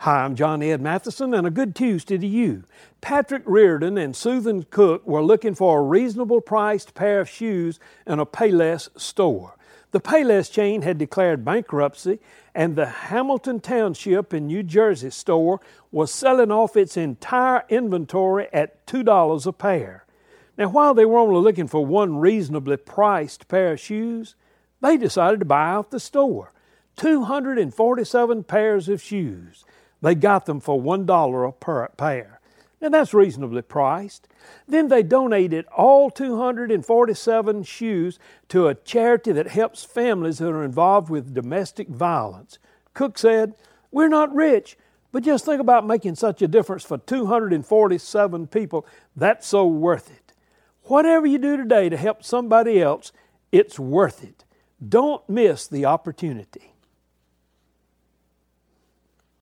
Hi, I'm John Ed Mathison, and a good Tuesday to you. Patrick Reardon and Susan Cook were looking for a reasonable priced pair of shoes in a Payless store. The Payless chain had declared bankruptcy, and the Hamilton Township in New Jersey store was selling off its entire inventory at $2 a pair. Now, while they were only looking for one reasonably priced pair of shoes, they decided to buy out the store 247 pairs of shoes. They got them for $1 per pair. Now that's reasonably priced. Then they donated all 247 shoes to a charity that helps families that are involved with domestic violence. Cook said, We're not rich, but just think about making such a difference for 247 people. That's so worth it. Whatever you do today to help somebody else, it's worth it. Don't miss the opportunity.